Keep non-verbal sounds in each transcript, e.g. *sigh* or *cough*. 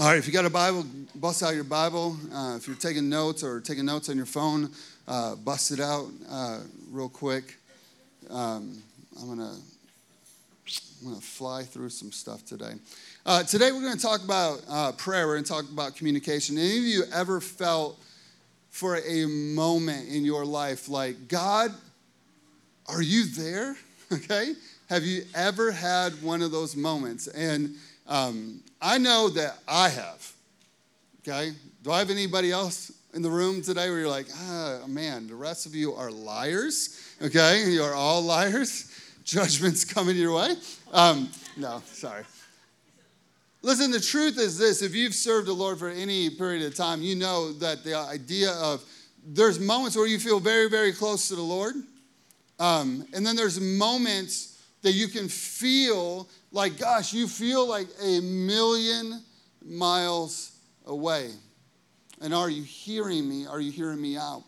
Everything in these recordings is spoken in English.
All right, if you got a Bible, bust out your Bible. Uh, if you're taking notes or taking notes on your phone, uh, bust it out uh, real quick. Um, I'm gonna I'm gonna fly through some stuff today. Uh, today we're gonna talk about uh, prayer. We're gonna talk about communication. Any of you ever felt for a moment in your life like God, are you there? *laughs* Okay, have you ever had one of those moments? And um, I know that I have. Okay? Do I have anybody else in the room today where you're like, ah, man, the rest of you are liars? Okay? You are all liars. *laughs* Judgment's coming your way. Um, no, sorry. Listen, the truth is this if you've served the Lord for any period of time, you know that the idea of there's moments where you feel very, very close to the Lord. Um, and then there's moments that you can feel like, gosh, you feel like a million miles away. And are you hearing me? Are you hearing me out?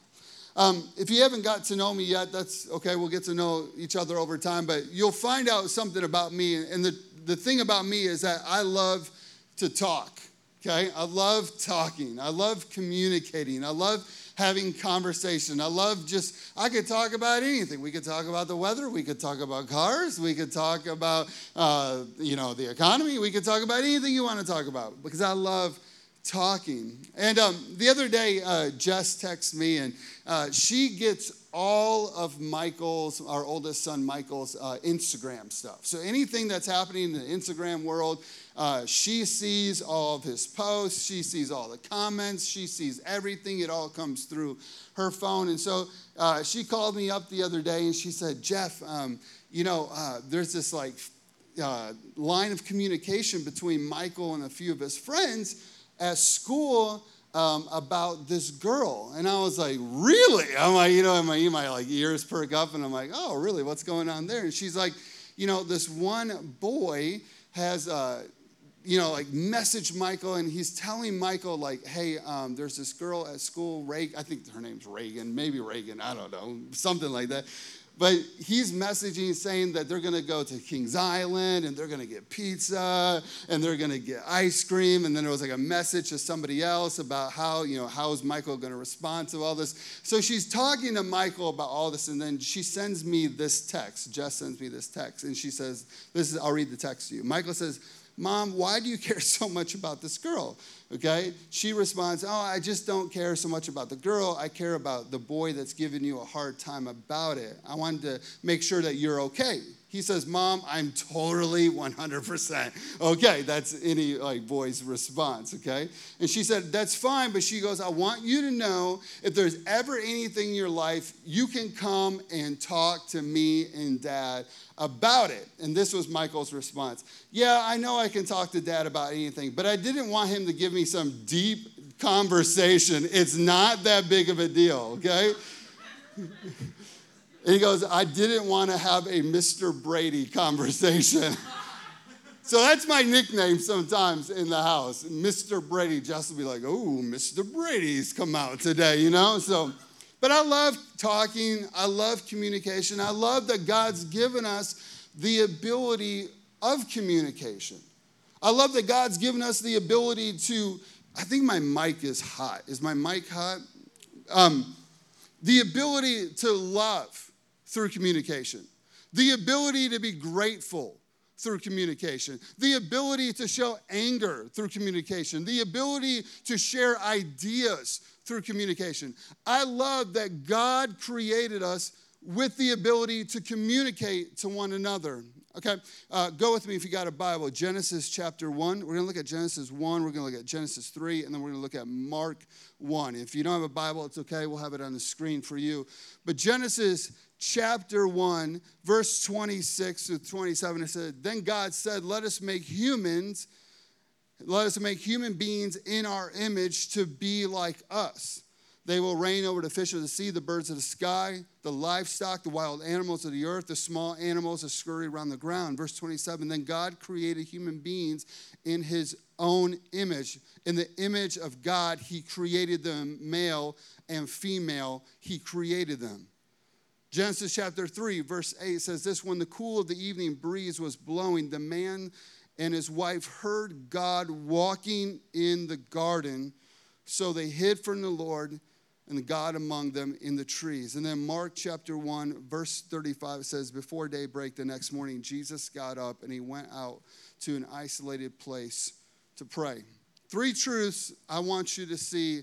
Um, if you haven't got to know me yet, that's okay. We'll get to know each other over time, but you'll find out something about me. And the, the thing about me is that I love to talk, okay? I love talking, I love communicating, I love having conversation. I love just, I could talk about anything. We could talk about the weather. We could talk about cars. We could talk about, uh, you know, the economy. We could talk about anything you want to talk about because I love talking. And um, the other day, uh, Jess texts me and uh, she gets all of Michael's, our oldest son Michael's, uh, Instagram stuff. So anything that's happening in the Instagram world, uh, she sees all of his posts, she sees all the comments, she sees everything. It all comes through her phone. And so uh, she called me up the other day and she said, Jeff, um, you know, uh, there's this like uh, line of communication between Michael and a few of his friends at school um, about this girl. And I was like, really? I'm like, you know, my, my like ears perk up and I'm like, oh, really? What's going on there? And she's like, you know, this one boy has, uh, you know, like message Michael and he's telling Michael, like, hey, um, there's this girl at school, Reagan, I think her name's Reagan, maybe Reagan, I don't know, something like that. But he's messaging saying that they're to go to Kings Island and they're to get pizza and they're to get ice cream. And then there was like a message to somebody else about how, you know, how is Michael to respond to all this. So she's talking to Michael about all this. And then she sends me this text. Jess sends me this text. And she says, This is, I'll read the text to you. Michael says, Mom, why do you care *laughs* so much about this girl? Okay? She responds, Oh, I just don't care so much about the girl. I care about the boy that's giving you a hard time about it. I wanted to make sure that you're okay. He says, Mom, I'm totally 100% okay. That's any like boy's response, okay? And she said, That's fine, but she goes, I want you to know if there's ever anything in your life, you can come and talk to me and dad about it. And this was Michael's response Yeah, I know I can talk to dad about anything, but I didn't want him to give me some deep conversation. It's not that big of a deal, okay? *laughs* And he goes, I didn't want to have a Mr. Brady conversation. *laughs* so that's my nickname sometimes in the house. Mr. Brady, just will be like, oh, Mr. Brady's come out today, you know? So, but I love talking. I love communication. I love that God's given us the ability of communication. I love that God's given us the ability to, I think my mic is hot. Is my mic hot? Um, the ability to love through communication, the ability to be grateful through communication, the ability to show anger through communication, the ability to share ideas through communication. I love that God created us with the ability to communicate to one another. Okay, uh, go with me if you got a Bible. Genesis chapter 1. We're going to look at Genesis 1. We're going to look at Genesis 3. And then we're going to look at Mark 1. If you don't have a Bible, it's okay. We'll have it on the screen for you. But Genesis chapter 1, verse 26 to 27, it said, Then God said, Let us make humans, let us make human beings in our image to be like us. They will reign over the fish of the sea, the birds of the sky, the livestock, the wild animals of the earth, the small animals that scurry around the ground. Verse 27 Then God created human beings in his own image. In the image of God, he created them, male and female, he created them. Genesis chapter 3, verse 8 says this When the cool of the evening breeze was blowing, the man and his wife heard God walking in the garden. So they hid from the Lord and God among them in the trees. And then Mark chapter 1, verse 35 says, Before daybreak the next morning, Jesus got up and he went out to an isolated place to pray. Three truths I want you to see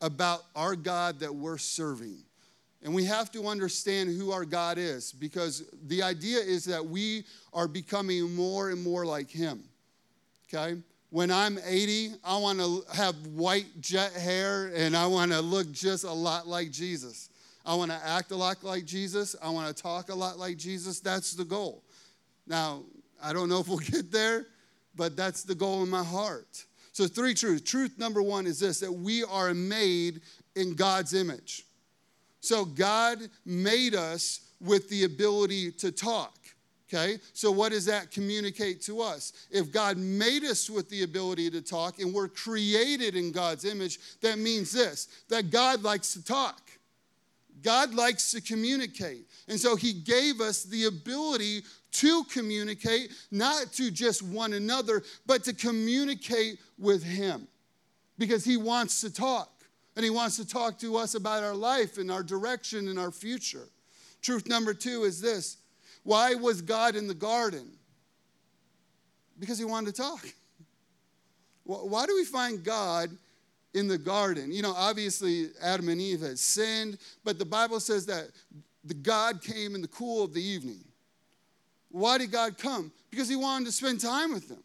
about our God that we're serving. And we have to understand who our God is because the idea is that we are becoming more and more like Him. Okay? When I'm 80, I want to have white jet hair and I want to look just a lot like Jesus. I want to act a lot like Jesus. I want to talk a lot like Jesus. That's the goal. Now, I don't know if we'll *laughs* get there, but that's the goal in my heart. So, three truths. Truth number one is this that we are made in God's image. So God made us with the ability to talk. Okay, so what does that communicate to us? If God made us with the ability to talk and we're created in God's image, that means this that God likes to talk. God likes to communicate. And so he gave us the ability to communicate, not to just one another, but to communicate with him because he wants to talk. And he wants to talk to us about our life and our direction and our future. Truth number two is this why was God in the garden? Because he wanted to talk. *laughs* Why do we find God in the garden? You know, obviously Adam and Eve had sinned, but the Bible says that the God came in the cool of the evening. Why did God come? Because he wanted to spend time with them.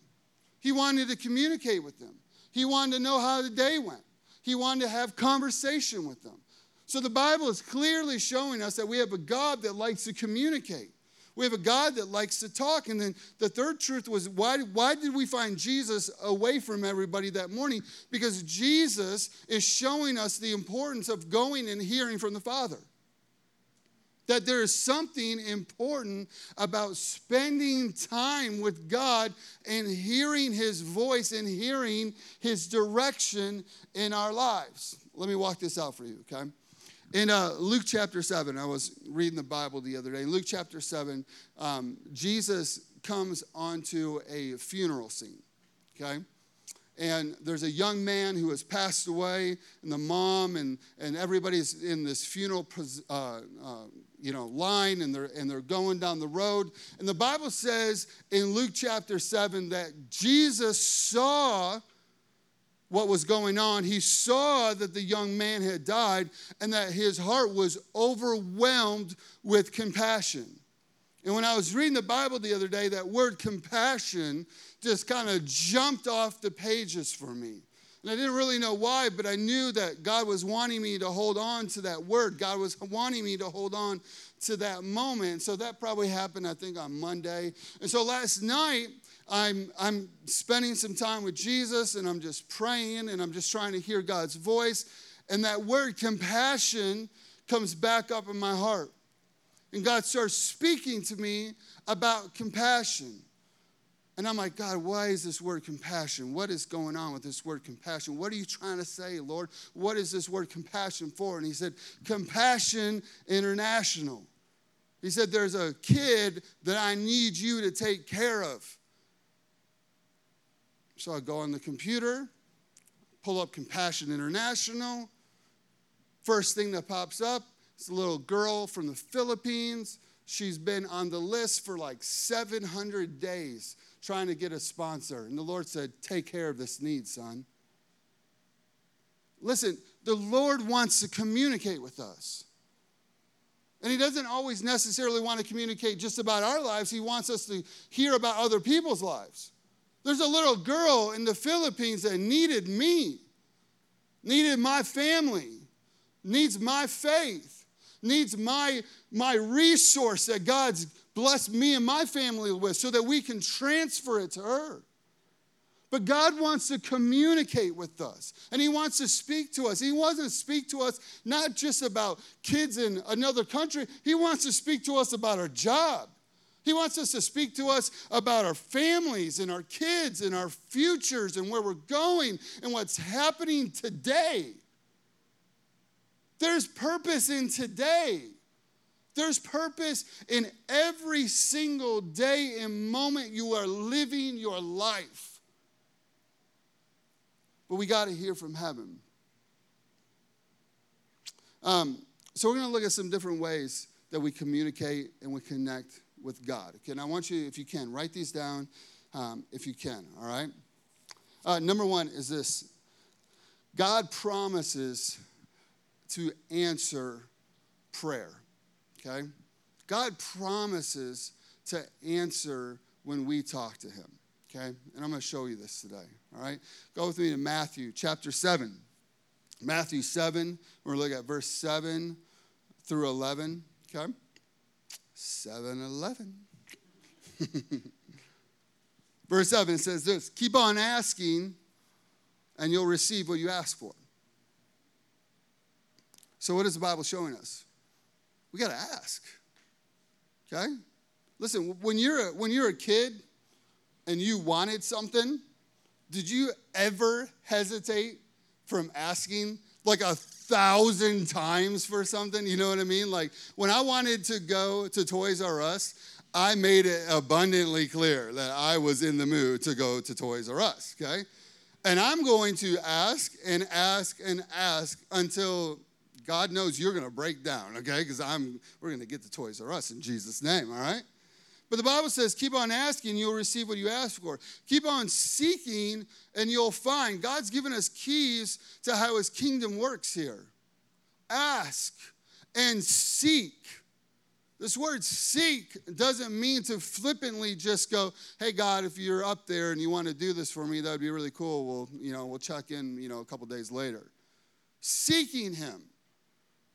He wanted to communicate with them. He wanted to know how the day went. He wanted to have conversation with them. So the Bible is clearly showing us that we have a God that likes to communicate. We have a God that likes to talk. And then the third truth was why, why did we find Jesus away from everybody that morning? Because Jesus is showing us the importance of going and hearing from the Father that there is something important about spending time with God and hearing His voice and hearing His direction in our lives. Let me walk this out for you, okay? In uh, Luke chapter 7, I was reading the Bible the other day. In Luke chapter 7, um, Jesus comes onto a funeral scene, okay? and there's a young man who has passed away and the mom and, and everybody's in this funeral uh, uh, you know line and they're and they're going down the road and the bible says in luke chapter 7 that jesus saw what was going on he saw that the young man had died and that his heart was overwhelmed with compassion and when i was reading the bible the other day that word compassion just kind of jumped off the pages for me. And I didn't really know why, but I knew that God was wanting me to hold on to that word. God was wanting me to hold on to that moment. So that probably happened, I think, on Monday. And so last night, I'm, I'm spending some time with Jesus and I'm just praying and I'm just trying to hear God's voice. And that word compassion comes back up in my heart. And God starts speaking to me about compassion. And I'm like, God, why is this word compassion? What is going on with this word compassion? What are you trying to say, Lord? What is this word compassion for? And he said, Compassion International. He said, There's a kid that I need you to take care of. So I go on the computer, pull up Compassion International. First thing that pops up is a little girl from the Philippines. She's been on the list for like 700 days trying to get a sponsor. And the Lord said, Take care of this need, son. Listen, the Lord wants to communicate with us. And He doesn't always necessarily want to communicate just about our lives, He wants us to hear about other people's lives. There's a little girl in the Philippines that needed me, needed my family, needs my faith, needs my, my resource that God's blessed me and my family with so that we can transfer it to her. But God wants to communicate with us and He wants to speak to us. He wants to speak to us not just about kids in another country, He wants to speak to us about our job. He wants us to speak to us about our families and our kids and our futures and where we're going and what's happening today. There's purpose in today. There's purpose in every single day and moment you are living your life. But we got to hear from heaven. Um, so, we're going to look at some different ways that we communicate and we connect with God. Okay, and I want you, if you can, write these down um, if you can, all right? Uh, number one is this God promises to answer prayer, okay? God promises to answer when we talk to Him, okay? And I'm gonna show you this today, all right? Go with me to Matthew chapter 7. Matthew 7, we're gonna look at verse 7 through 11, okay? 7 11. *laughs* Verse 7 says this Keep on asking, and you'll receive what you ask for. So, what is the Bible showing us? We got to ask. Okay? Listen, when you're, a, when you're a kid and you wanted something, did you ever hesitate from asking like a thousand times for something? You know what I mean? Like when I wanted to go to Toys R Us, I made it abundantly clear that I was in the mood to go to Toys R Us, okay? And I'm going to ask and ask and ask until God knows you're going to break down, okay? Because I'm we're going to get to Toys R Us in Jesus' name, all right? But the Bible says, keep on asking, you'll receive what you ask for. Keep on seeking, and you'll find. God's given us keys to how his kingdom works here. Ask and seek. This word seek doesn't mean to flippantly just go, hey, God, if you're up there and you want to do this for me, that would be really cool. We'll, you know, we'll check in, you know, a couple days later. Seeking Him.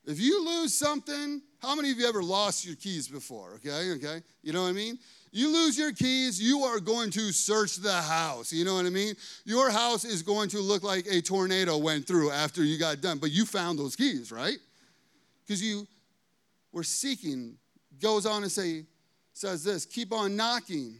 If you lose something, how many of you ever lost your keys before? Okay, okay. You know what I mean? You lose your keys, you are going to search the house. You know what I mean? Your house is going to look like a tornado went through after you got done, but you found those keys, right? Because you were seeking goes on to say, says this keep on knocking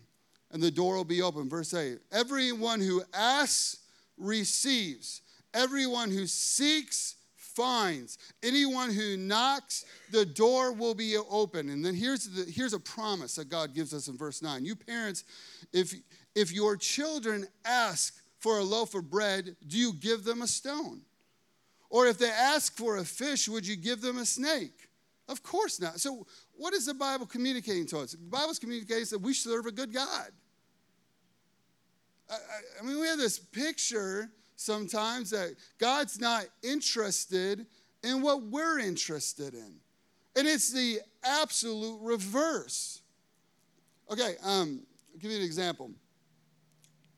and the door will be open. Verse 8 Everyone who asks receives, everyone who seeks finds, anyone who knocks, the door will be open. And then here's, the, here's a promise that God gives us in verse 9. You parents, if, if your children ask for a loaf of bread, do you give them a stone? Or if they ask for a fish, would you give them a snake? Of course not. So, what is the Bible communicating to us? The Bible's communicating that we serve a good God. I, I, mean, we have this picture sometimes that God's not interested in what we're interested in. And it's the absolute reverse. Okay, um, I'll give you an example.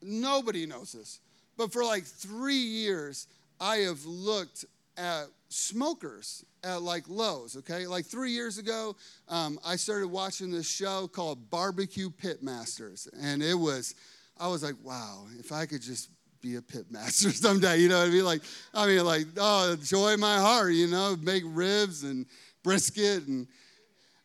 Nobody knows this, but for like three years, I have looked at smokers at like Lowe's, okay? Like three years ago, um, I started watching this show called Barbecue Pitmasters. And it was, I was like, wow, if I could just be a pitmaster *laughs* someday, you know what I mean? Like, I mean, like, oh, joy my heart, you know, make ribs and brisket and,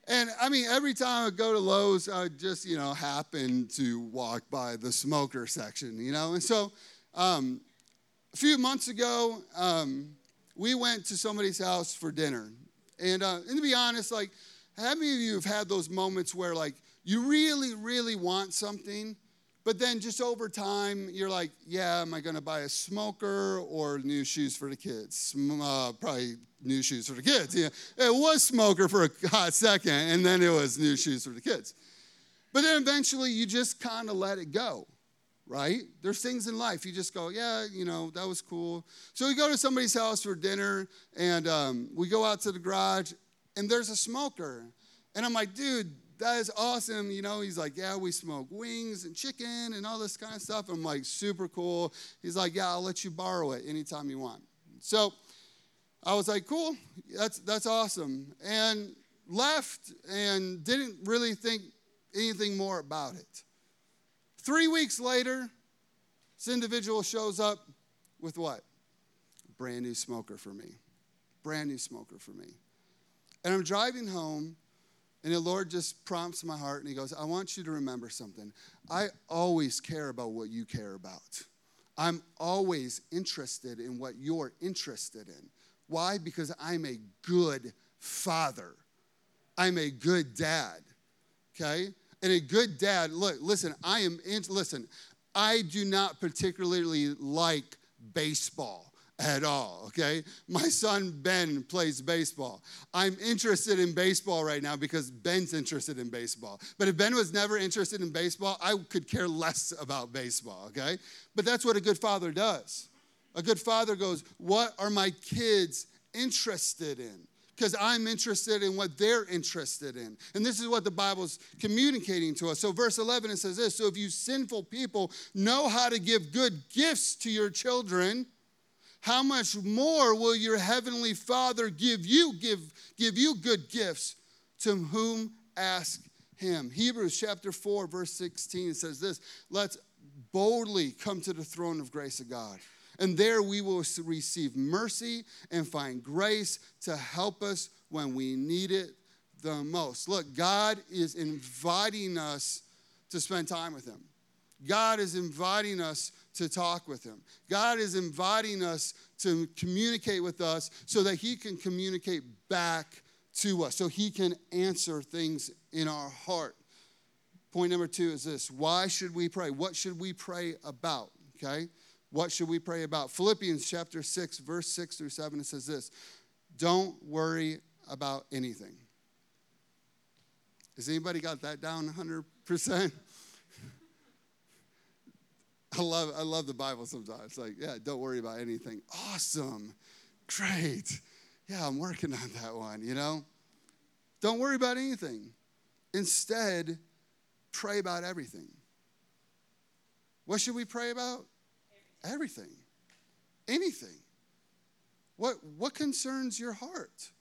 and I mean, every time I go to Lowe's, I just, you know, happen to walk by the smoker section, you know? And so um, a few months ago, um, we went to somebody's house for dinner. And, uh, and to be honest, like, how many of you have had those moments where, like, you really, really want something, but then just over time, you're like, yeah, am I going to buy a smoker or new shoes for the kids? Uh, probably new shoes for the kids. Yeah, it was smoker for a *laughs* hot second, and then it was new shoes for the kids. But then eventually, you just kind of let it go right? There's things in life you just go, yeah, you know, that was cool. So we go to somebody's house for dinner, and um, we go out to the garage, and there's a smoker. And I'm like, dude, that is awesome. You know, he's like, yeah, we smoke wings and chicken and all this kind of stuff. I'm like, super cool. He's like, yeah, I'll let you borrow it anytime you want. So I was like, cool, that's, that's awesome. And left and didn't really think anything more about it. Three weeks later, this individual shows up with what? Brand new smoker for me. Brand new smoker for me. And I'm driving home, and the Lord just prompts my heart, and He goes, I want you to remember something. I always care about what you care about. I'm always interested in what you're interested in. Why? Because I'm a good father. I'm a good dad. Okay? And a good dad, look, listen, I am in, listen, I do not particularly like baseball at all, okay? My son Ben plays baseball. I'm interested in baseball right now because Ben's interested in baseball. But if Ben was never interested in baseball, I could care less about baseball, okay? But that's what a good father does. A good father goes, What are my kids interested in? Because I'm interested in what they're interested in. And this is what the Bible's communicating to us. So, verse 11, it says this So if you sinful people know how to give good gifts to your children, how much more will your heavenly Father give you give, give you good gifts to whom ask him? Hebrews chapter 4 verse 16 says this, let's boldly come to the throne of grace of God. And there we will receive mercy and find grace to help us when we need it the most. Look, God is inviting us to spend time with him. God is inviting us to talk with Him. God is inviting us to communicate with us so that He can communicate back to us, so He can answer things in our heart. Point number two is this why should we pray? What should we pray about? Okay? What should we pray about? Philippians chapter 6, verse 6 through 7, it says this Don't worry about anything. Has anybody got that down 100%? I love, I love the Bible sometimes. Like, yeah, don't worry about anything. Awesome. Great. Yeah, I'm working on that one, you know? Don't worry about anything. Instead, pray about everything. What should we pray about? Everything. Anything. What, what concerns your heart?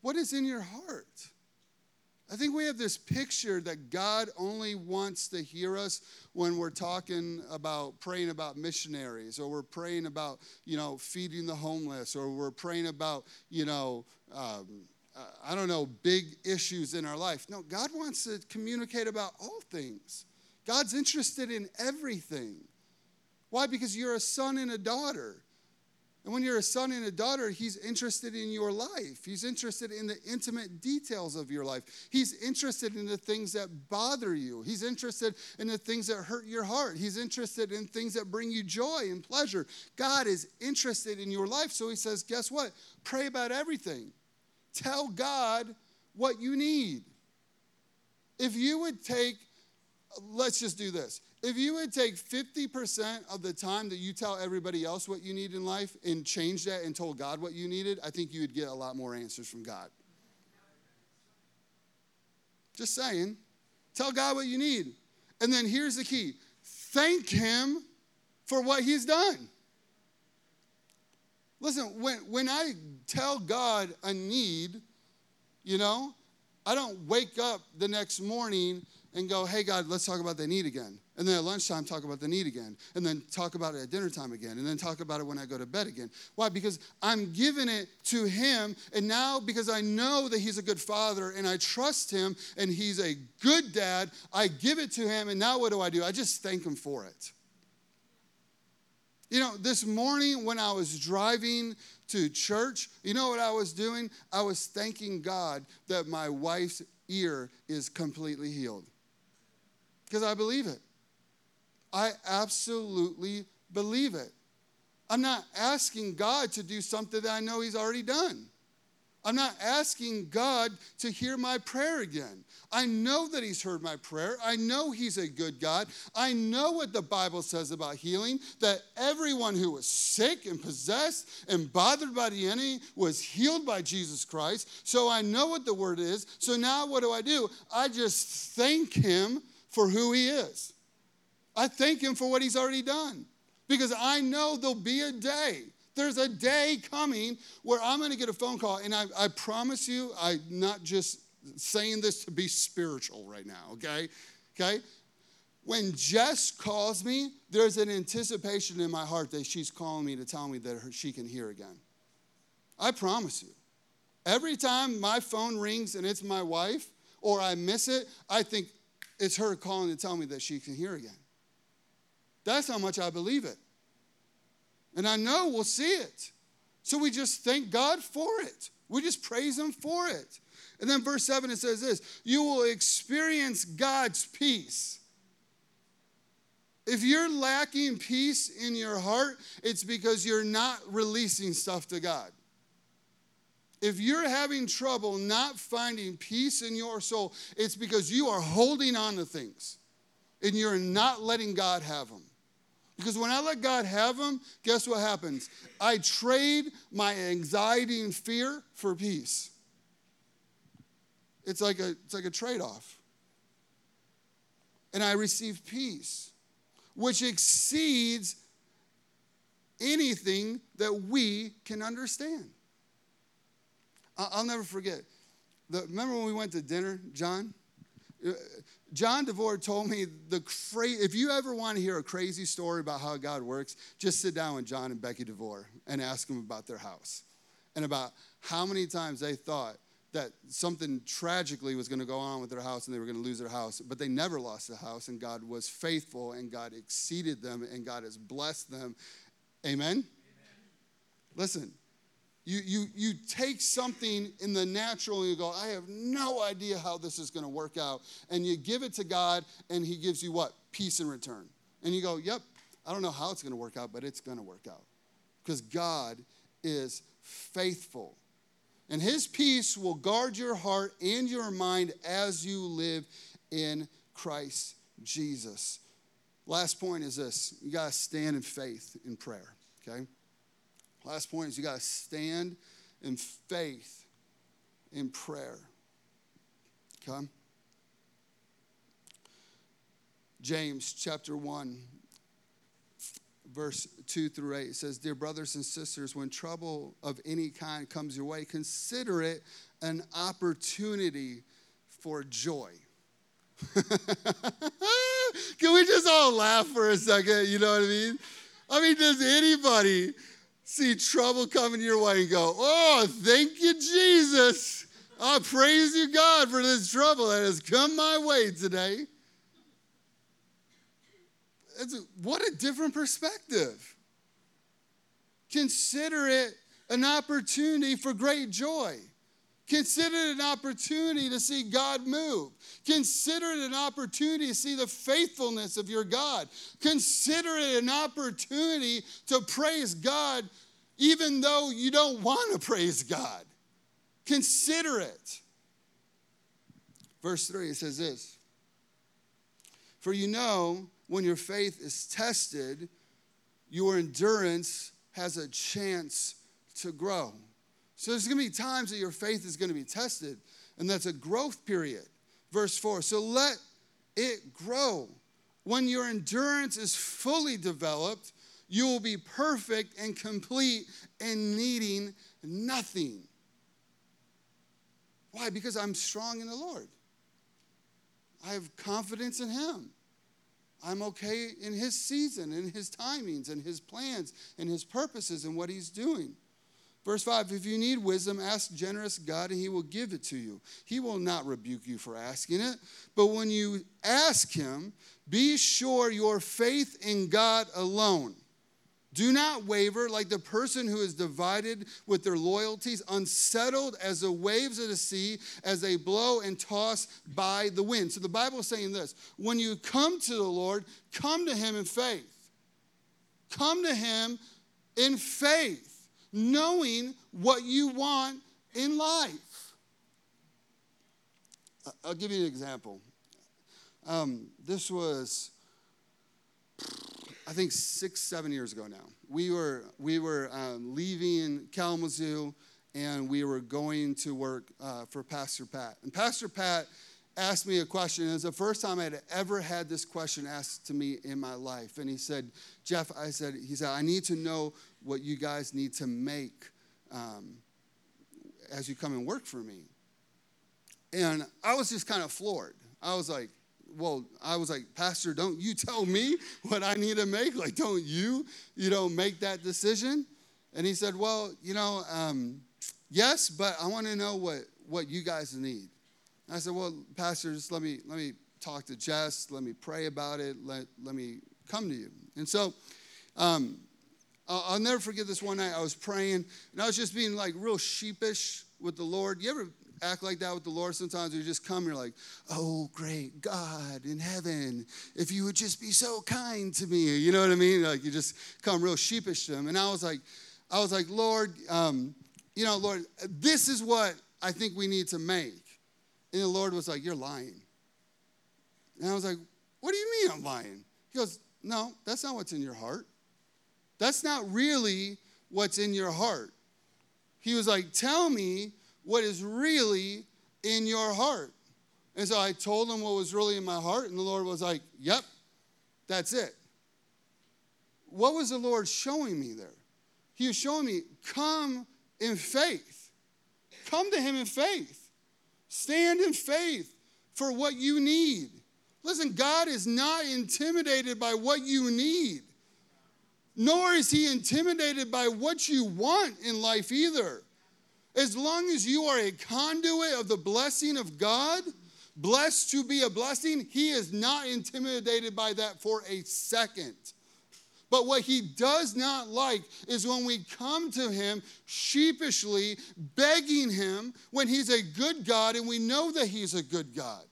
What is in your heart? I think we have this picture that God only wants to hear us when we're talking about praying about missionaries or we're praying about, you know, feeding the homeless or we're praying about, you know, um, I don't know, big issues in our life. No, God wants to communicate about all things. God's interested in everything. Why? Because you're a son and a daughter. And when you're a son and a daughter, he's interested in your life. He's interested in the intimate details of your life. He's interested in the things that bother you. He's interested in the things that hurt your heart. He's interested in things that bring you joy and pleasure. God is interested in your life. So he says, guess what? Pray about everything. Tell God what you need. If you would take, let's just do this. If you would take 50% of the time that you tell everybody else what you need in life and change that and told God what you needed, I think you would get a lot more answers from God. Just saying. Tell God what you need. And then here's the key thank Him for what He's done. Listen, when, when I tell God a need, you know, I don't wake up the next morning and go, hey, God, let's talk about the need again. And then at lunchtime, talk about the need again. And then talk about it at dinner time again. And then talk about it when I go to bed again. Why? Because I'm giving it to Him. And now, because I know that He's a good father and I trust Him and He's a good dad, I give it to Him. And now what do I do? I just thank Him for it. You know, this morning when I was driving to church, you know what I was doing? I was thanking God that my wife's ear is completely healed. Because I believe it. I absolutely believe it. I'm not asking God to do something that I know He's already done. I'm not asking God to hear my prayer again. I know that He's heard my prayer. I know He's a good God. I know what the Bible says about healing that everyone who was sick and possessed and bothered by the enemy was healed by Jesus Christ. So I know what the word is. So now what do I do? I just thank Him for who He is. I thank Him for what He's already done because I know there'll be a day. There's a day coming where I'm going to get a phone call, and I, I promise you, I'm not just saying this to be spiritual right now, okay? Okay? When Jess calls me, there's an anticipation in my heart that she's calling me to tell me that she can hear again. I promise you. Every time my phone rings and it's my wife, or I miss it, I think it's her calling to tell me that she can hear again. That's how much I believe it. And I know we'll see it. So we just thank God for it. We just praise Him for it. And then verse 7 it says this you will experience God's peace. If you're lacking peace in your heart, it's because you're not releasing stuff to God. If you're having trouble not finding peace in your soul, it's because you are holding on to things and you're not letting God have them. Because when I let God have them, guess what happens? I trade my anxiety and fear for peace. It's like a, it's like a trade off. And I receive peace, which exceeds anything that we can understand. I'll never forget. The, remember when we went to dinner, John? Uh, John DeVore told me the cra- if you ever want to hear a crazy story about how God works, just sit down with John and Becky DeVore and ask them about their house and about how many times they thought that something tragically was going to go on with their house and they were going to lose their house, but they never lost the house and God was faithful and God exceeded them and God has blessed them. Amen? Amen. Listen, you, you, you take something in the natural and you go, I have no idea how this is going to work out. And you give it to God, and He gives you what? Peace in return. And you go, Yep, I don't know how it's going to work out, but it's going to work out. Because God is faithful. And His peace will guard your heart and your mind as you live in Christ Jesus. Last point is this you got to stand in faith in prayer, okay? Last point is you got to stand in faith in prayer. Okay? James chapter 1, verse 2 through 8 says, Dear brothers and sisters, when trouble of any kind comes your way, consider it an opportunity for joy. *laughs* Can we just all laugh for a second? You know what I mean? I mean, does anybody see trouble coming your way and go, Oh, thank you, Jesus. I praise you, God, for this trouble that has come my way today. It's what a different perspective. Consider it an opportunity for great joy. Consider it an opportunity to see God move. Consider it an opportunity to see the faithfulness of your God. Consider it an opportunity to praise God even though you don't want to praise God. Consider it. Verse 3 it says this For you know, when your faith is tested, your endurance has a chance to grow. So there's going to be times that your faith is going to be tested, and that's a growth period. Verse 4 So let it grow. When your endurance is fully developed, you will be perfect and complete and needing nothing. Why? Because I'm strong in the Lord. I have confidence in Him. I'm okay in His season, in His timings, and His plans, and His purposes, and what He's doing. Verse 5 If you need wisdom, ask generous God, and He will give it to you. He will not rebuke you for asking it. But when you ask Him, be sure your faith in God alone. Do not waver like the person who is divided with their loyalties, unsettled as the waves of the sea as they blow and toss by the wind. So the Bible is saying this when you come to the Lord, come to Him in faith. Come to Him in faith knowing what you want in life. I'll give you an example. Um, this was, I think, six, seven years ago now. We were, we were um, leaving Kalamazoo and we were going to work uh, for Pastor Pat. And Pastor Pat asked me a question. It was the first time I had ever had this question asked to me in my life. And he said, Jeff, I said, he said, I need to know what you guys need to make um, as you come and work for me. And I was just kind of floored. I was like, well, I was like, Pastor, don't you tell me *laughs* what I need to make? Like, don't you, you know, make that decision? And he said, well, you know, um, yes, but I want to know what, what you guys need. I said, well, Pastor, just let me, let me talk to Jess. Let me pray about it. Let, let me come to you. And so um, I'll, I'll never forget this one night. I was praying, and I was just being like real sheepish with the Lord. You ever act like that with the Lord sometimes? You just come, you're like, oh, great God in heaven, if you would just be so kind to me. You know what I mean? Like you just come real sheepish to him. And I was like, I was like, Lord, um, you know, Lord, this is what I think we need to make. And the Lord was like, You're lying. And I was like, What do you mean I'm lying? He goes, No, that's not what's in your heart. That's not really what's in your heart. He was like, Tell me what is really in your heart. And so I told him what was really in my heart, and the Lord was like, Yep, that's it. What was the Lord showing me there? He was showing me, Come in faith. Come to Him in faith. Stand in faith for what you need. Listen, God is not intimidated by what you need, nor is He intimidated by what you want in life either. As long as you are a conduit of the blessing of God, blessed to be a blessing, He is not intimidated by that for a second. But what he does not like is when we come to him sheepishly, begging him when he's a good God and we know that he's a good God.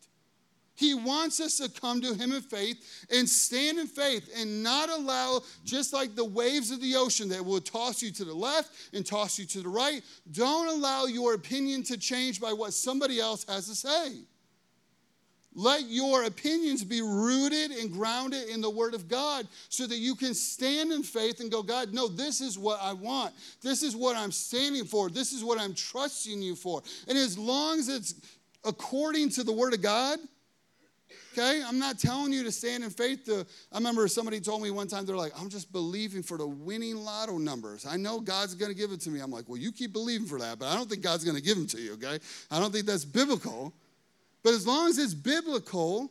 He wants us to come to him in faith and stand in faith and not allow, just like the waves of the ocean that will toss you to the left and toss you to the right, don't allow your opinion to change by what somebody else has to say. Let your opinions be rooted and grounded in the Word of God so that you can stand in faith and go, God, no, this is what I want. This is what I'm standing for. This is what I'm trusting you for. And as long as it's according to the Word of God, okay, I'm not telling you to stand in faith. To, I remember somebody told me one time, they're like, I'm just believing for the winning lotto numbers. I know God's going to give it to me. I'm like, well, you keep believing for that, but I don't think God's going to give them to you, okay? I don't think that's biblical. But as long as it's biblical,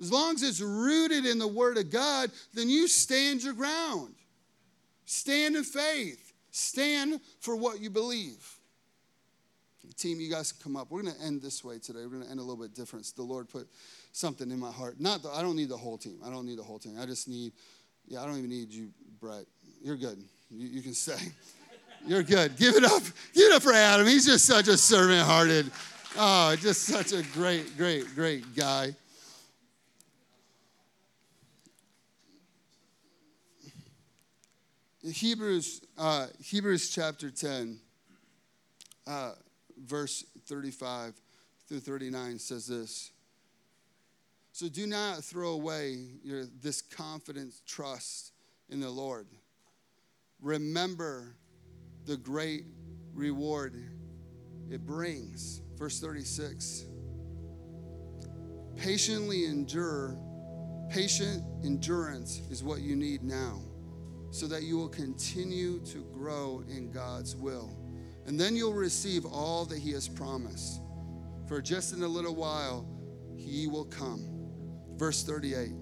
as long as it's rooted in the Word of God, then you stand your ground. Stand in faith. Stand for what you believe. Team, you guys come up. We're going to end this way today. We're going to end a little bit different. The Lord put something in my heart. Not, the, I don't need the whole team. I don't need the whole team. I just need, yeah, I don't even need you, Brett. You're good. You, you can stay. *laughs* You're good. Give it up. Give it up for Adam. He's just such a servant hearted Oh, just such a great, great, great guy. Hebrews, uh, Hebrews chapter 10, uh, verse 35 through 39 says this. So do not throw away your, this confident trust in the Lord. Remember the great reward it brings. Verse 36 Patiently endure, patient endurance is what you need now, so that you will continue to grow in God's will. And then you'll receive all that He has promised. For just in a little while, He will come. Verse 38.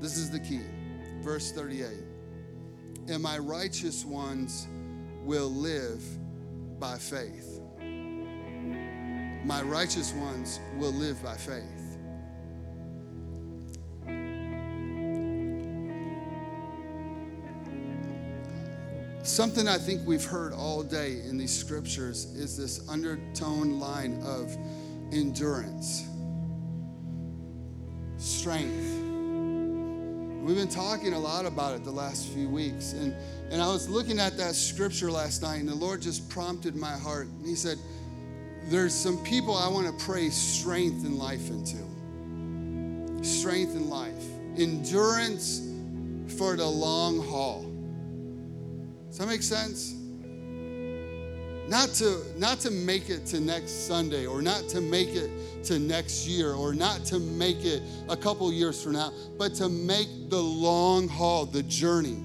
This is the key. Verse 38. And my righteous ones will live by faith my righteous ones will live by faith. Something I think we've heard all day in these scriptures is this undertone line of endurance, strength. We've been talking a lot about it the last few weeks. And, and I was looking at that scripture last night, and the Lord just prompted my heart. And He said, there's some people I want to pray strength in life into. Strength in life, endurance for the long haul. Does that make sense? Not to, not to make it to next Sunday or not to make it to next year or not to make it a couple years from now, but to make the long haul, the journey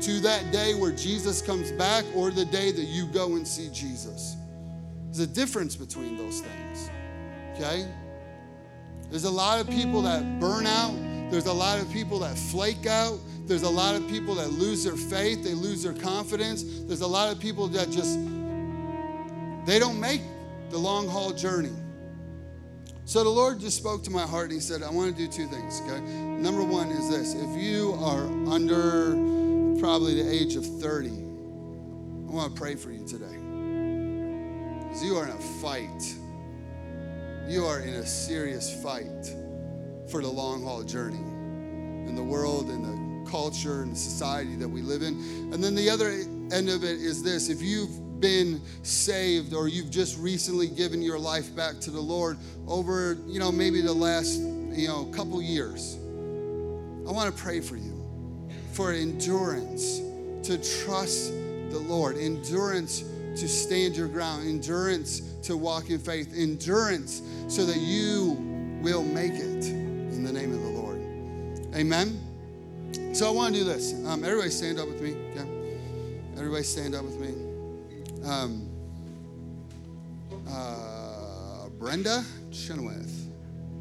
to that day where Jesus comes back or the day that you go and see Jesus. There's a difference between those things, okay? There's a lot of people that burn out. There's a lot of people that flake out. There's a lot of people that lose their faith. They lose their confidence. There's a lot of people that just, they don't make the long haul journey. So the Lord just spoke to my heart and He said, I want to do two things, okay? Number one is this if you are under probably the age of 30, I want to pray for you today. You are in a fight. You are in a serious fight for the long haul journey in the world and the culture and the society that we live in. And then the other end of it is this if you've been saved or you've just recently given your life back to the Lord over, you know, maybe the last, you know, couple years, I want to pray for you for endurance to trust the Lord, endurance to stand your ground, endurance to walk in faith, endurance so that you will make it in the name of the Lord. Amen. So I want to do this. Um, everybody stand up with me. Okay? Everybody stand up with me. Um, uh, Brenda Chenoweth,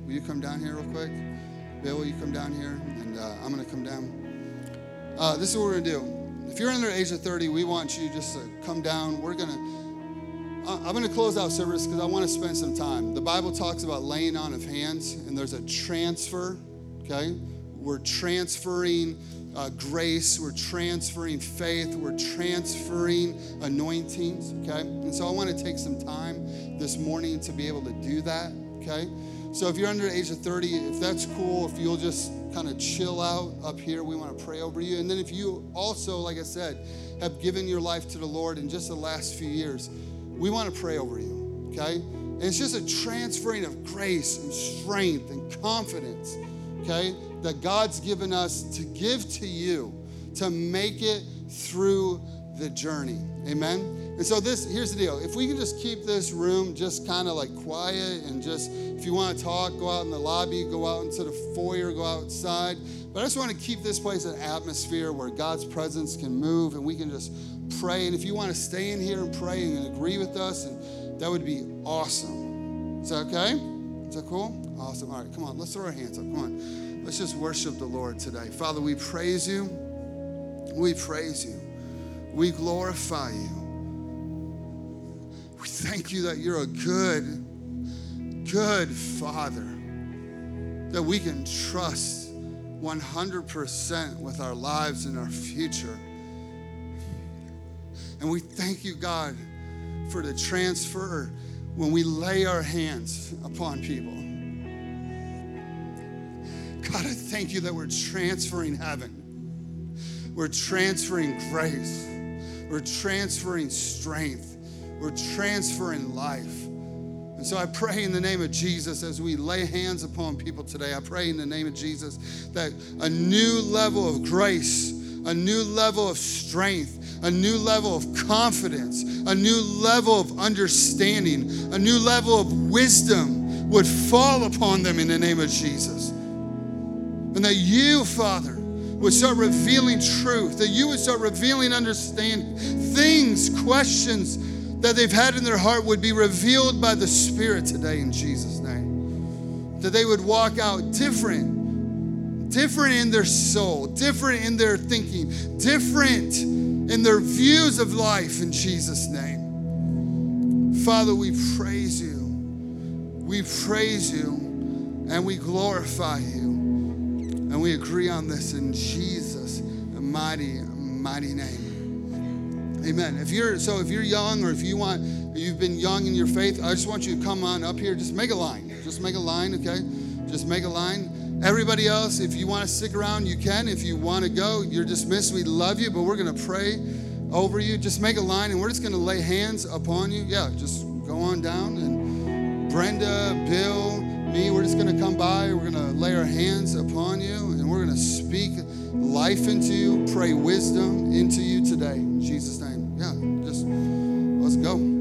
will you come down here real quick? Bill, will you come down here? And uh, I'm going to come down. Uh, this is what we're going to do. If you're under the age of 30, we want you just to come down. We're going to, I'm going to close out service because I want to spend some time. The Bible talks about laying on of hands, and there's a transfer, okay? We're transferring uh, grace, we're transferring faith, we're transferring anointings, okay? And so I want to take some time this morning to be able to do that, okay? So if you're under the age of 30, if that's cool, if you'll just kind of chill out up here, we want to pray over you. And then if you also, like I said, have given your life to the Lord in just the last few years, we want to pray over you, okay? And it's just a transferring of grace and strength and confidence, okay, that God's given us to give to you to make it through the journey. Amen. And so this here's the deal. If we can just keep this room just kind of like quiet and just if you want to talk, go out in the lobby, go out into the foyer, go outside. But I just want to keep this place an atmosphere where God's presence can move and we can just pray. And if you want to stay in here and pray and agree with us, and that would be awesome. Is that okay? Is that cool? Awesome. All right, come on, let's throw our hands up. Come on. Let's just worship the Lord today. Father, we praise you. We praise you. We glorify you. We thank you that you're a good, good Father, that we can trust 100% with our lives and our future. And we thank you, God, for the transfer when we lay our hands upon people. God, I thank you that we're transferring heaven. We're transferring grace. We're transferring strength. We're transferring life. And so I pray in the name of Jesus as we lay hands upon people today, I pray in the name of Jesus that a new level of grace, a new level of strength, a new level of confidence, a new level of understanding, a new level of wisdom would fall upon them in the name of Jesus. And that you, Father, would start revealing truth, that you would start revealing understanding, things, questions, that they've had in their heart would be revealed by the Spirit today in Jesus' name. That they would walk out different, different in their soul, different in their thinking, different in their views of life in Jesus' name. Father, we praise you. We praise you and we glorify you. And we agree on this in Jesus' mighty, mighty name. Amen. If you're so if you're young or if you want you've been young in your faith, I just want you to come on up here. Just make a line. Just make a line, okay? Just make a line. Everybody else, if you want to stick around, you can. If you want to go, you're dismissed. We love you, but we're going to pray over you. Just make a line and we're just going to lay hands upon you. Yeah, just go on down and Brenda, Bill, me, we're just going to come by. We're going to lay our hands upon you and we're going to speak life into you, pray wisdom into you today. In Jesus' name. Yeah, just let's go.